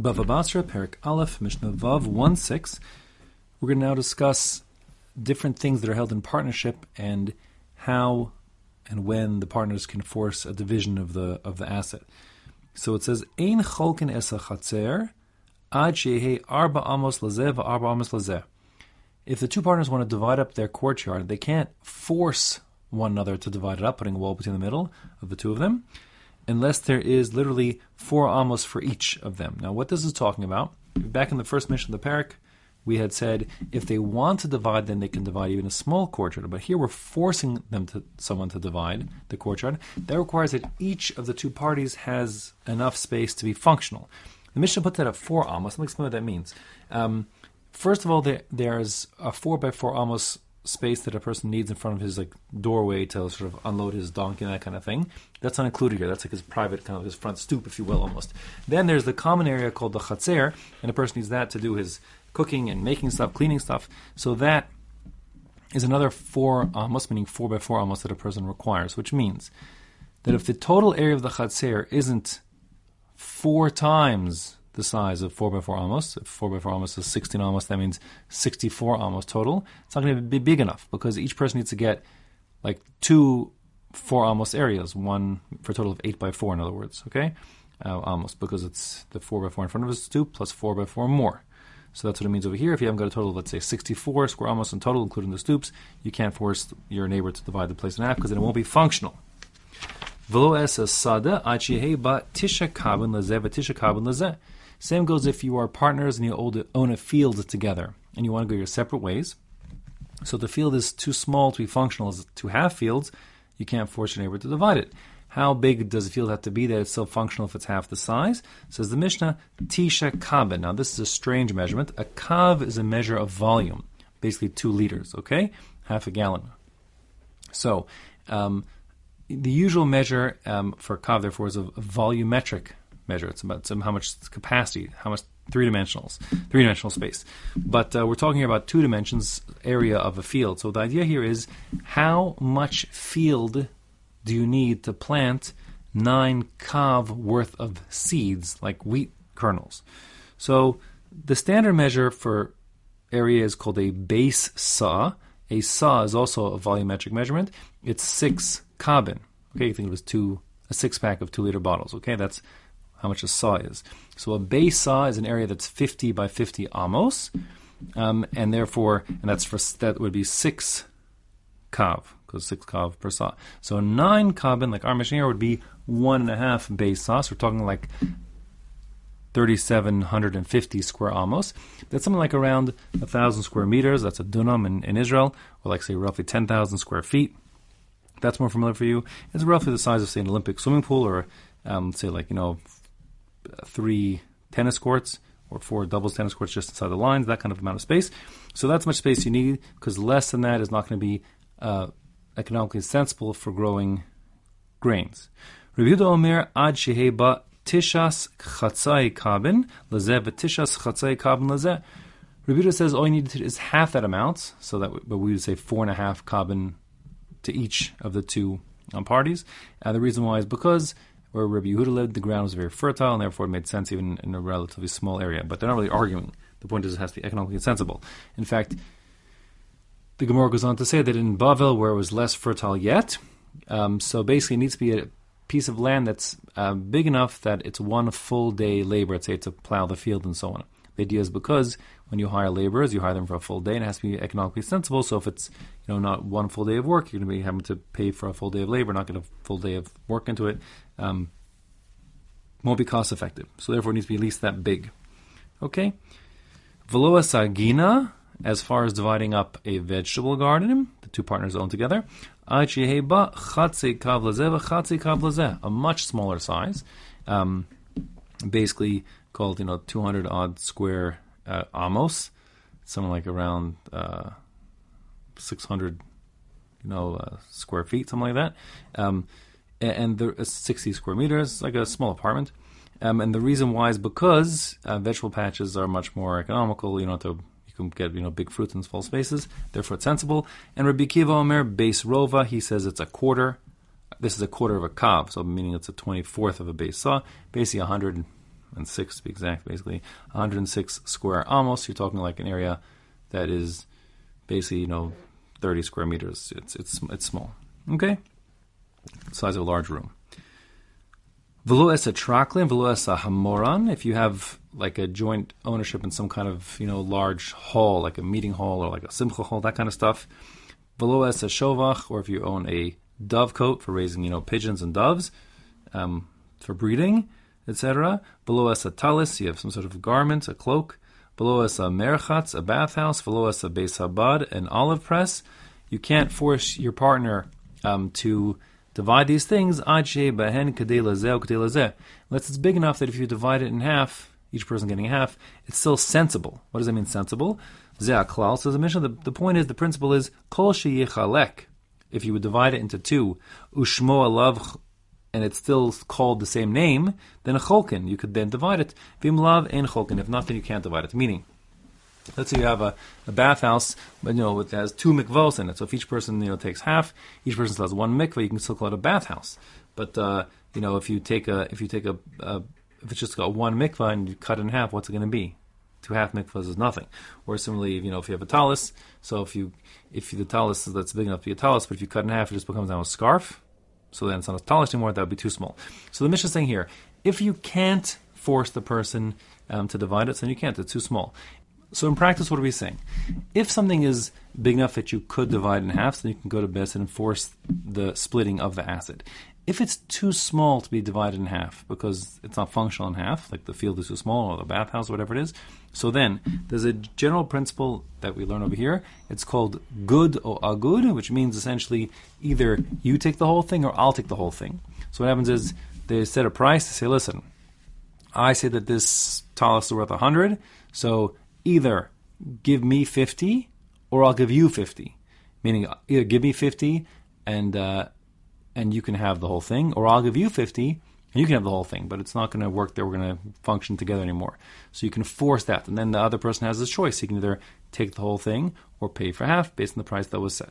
Bava Basra, Perek Aleph, Mishnah Vav 1 6. We're going to now discuss different things that are held in partnership and how and when the partners can force a division of the of the asset. So it says, Ein cholkin esa chatzer ad shehe arba amos lazeh arba amos lazeh. If the two partners want to divide up their courtyard, they can't force one another to divide it up, putting a wall between the middle of the two of them unless there is literally four amos for each of them. Now, what this is talking about, back in the first Mishnah of the perek, we had said if they want to divide, then they can divide even a small courtyard. But here we're forcing them to someone to divide the courtyard. That requires that each of the two parties has enough space to be functional. The Mishnah puts that at four amos. Let me explain what that means. Um, first of all, there, there's a four by four amos space that a person needs in front of his like doorway to sort of unload his donkey and that kind of thing. That's not included here. That's like his private kind of his front stoop, if you will, amos. Then there's the common area called the chatzer, and a person needs that to do his cooking and making stuff, cleaning stuff. So that is another four uh, almost, meaning four by four amos that a person requires, which means that if the total area of the chatzer isn't four times the size of 4x4 amos. If 4x4 amos is 16 amos, that means 64 amos total. It's not going to be big enough because each person needs to get like two 4 amos areas, one for a total of 8x4, in other words, okay? Uh, because it's the 4x4 in front of his stoop plus 4x4 more. So that's what it means over here. If you haven't got a total of, let's say, 64 square amos in total, including the stoops, you can't force your neighbor to divide the place in half because then it won't be functional. Velo sada achihe ba tisha kabin tisha kabin same goes if you are partners and you own a field together and you want to go your separate ways. So the field is too small to be functional to have fields. You can't force your neighbor to divide it. How big does the field have to be that it's still functional if it's half the size? Says the Mishnah, Tisha Kabin. Now, this is a strange measurement. A kav is a measure of volume, basically two liters, okay? Half a gallon. So, um, the usual measure um, for kav, therefore, is a volumetric measure. It's about some, how much capacity, how much three dimensionals, three dimensional space. But uh, we're talking about two dimensions area of a field. So the idea here is how much field do you need to plant nine kav worth of seeds, like wheat kernels? So the standard measure for area is called a base saw. A saw is also a volumetric measurement. It's six kabin. Okay, you think it was two a six pack of two liter bottles. Okay, that's how much a saw is. So a base saw is an area that's 50 by 50 amos, um, and therefore, and that's for that would be six kav because six kav per saw. So nine kabin, like our machine would be one and a half base saw. So we're talking like 3,750 square amos. That's something like around a thousand square meters. That's a dunam in, in Israel, or like say roughly 10,000 square feet. That's more familiar for you. It's roughly the size of say an Olympic swimming pool, or um, say like you know three tennis courts or four doubles tennis courts just inside the lines, that kind of amount of space. So that's much space you need because less than that is not going to be uh, economically sensible for growing grains. Rabbi Omer ad sheheba tishas chatzai kabin lezeh tishas chatzai kabin lezeh. Rabbi says all you need is half that amount, so that but we would say four and a half kabin to each of the two um, parties. Uh, the reason why is because where Rabbi Yehuda lived, the ground was very fertile, and therefore it made sense even in a relatively small area. But they're not really arguing. The point is it has to be economically sensible. In fact, the Gemara goes on to say that in Bavel, where it was less fertile yet, um, so basically it needs to be a piece of land that's uh, big enough that it's one full day labor, let's say, to plow the field and so on. The idea is because when you hire laborers, you hire them for a full day, and it has to be economically sensible. So if it's you know not one full day of work, you're going to be having to pay for a full day of labor, not get a full day of work into it. Um, won't be cost effective. So therefore, it needs to be at least that big. Okay. Veloa sagina, as far as dividing up a vegetable garden, the two partners own together. A much smaller size, um, basically called you know 200 odd square uh, amos, something like around uh, 600 you know uh, square feet, something like that. Um, and there is 60 square meters, like a small apartment. Um, and the reason why is because uh, vegetable patches are much more economical. You know, to you can get you know big fruits in small spaces. Therefore, it's sensible. And Rabbi Kiva Omer base rova, he says it's a quarter. This is a quarter of a kav, so meaning it's a twenty fourth of a base saw, basically 100 106 to be exact, basically 106 square amos. You're talking like an area that is basically you know 30 square meters. It's it's it's small. Okay, size of a large room. Velo esa traklin, velo esa hamoran. If you have like a joint ownership in some kind of you know large hall, like a meeting hall or like a simcha hall, that kind of stuff. Velo esa shovach, or if you own a dovecote for raising you know pigeons and doves, um, for breeding, etc. Below us a talis, you have some sort of garment, a cloak. Below us a merchatz, a bathhouse. Below us a beis habad, an olive press. You can't force your partner um, to divide these things. Unless it's big enough that if you divide it in half, each person getting a half, it's still sensible. What does that mean, sensible? Ze'aklal says the Mishnah. The, the point is, the principle is kol. If you would divide it into two, ushmo alav and it's still called the same name, then a cholkin. You could then divide it. Vim lav in cholkin. If not, then you can't divide it. Meaning, let's say you have a, a bathhouse, but you know it has two mikvahs in it. So if each person you know takes half, each person still has one mikvah. You can still call it a bathhouse. But uh, you know if you take a if you take a, a if it's just got one mikvah and you cut it in half, what's it going to be? Two half mikvahs is nothing. Or similarly, you know, if you have a talus, so if you if the talus that's big enough to be a talus, but if you cut in half, it just becomes now a scarf so then it's not a talus anymore, that would be too small. So the Mishnah is saying here, if you can't force the person um, to divide it, then you can't, it's too small. So in practice, what are we saying? If something is big enough that you could divide in half, then you can go to Din and force the splitting of the acid. If it's too small to be divided in half because it's not functional in half, like the field is too small or the bathhouse, or whatever it is, so then there's a general principle that we learn over here. It's called gud or agud, which means essentially either you take the whole thing or I'll take the whole thing. So what happens is they set a price. They say, listen, I say that this talus is worth 100, so either give me 50 or I'll give you 50. Meaning, either give me 50 and uh, and you can have the whole thing, or I'll give you 50 and you can have the whole thing, but it's not going to work that we're going to function together anymore. So you can force that, and then the other person has his choice. He can either take the whole thing or pay for half based on the price that was set.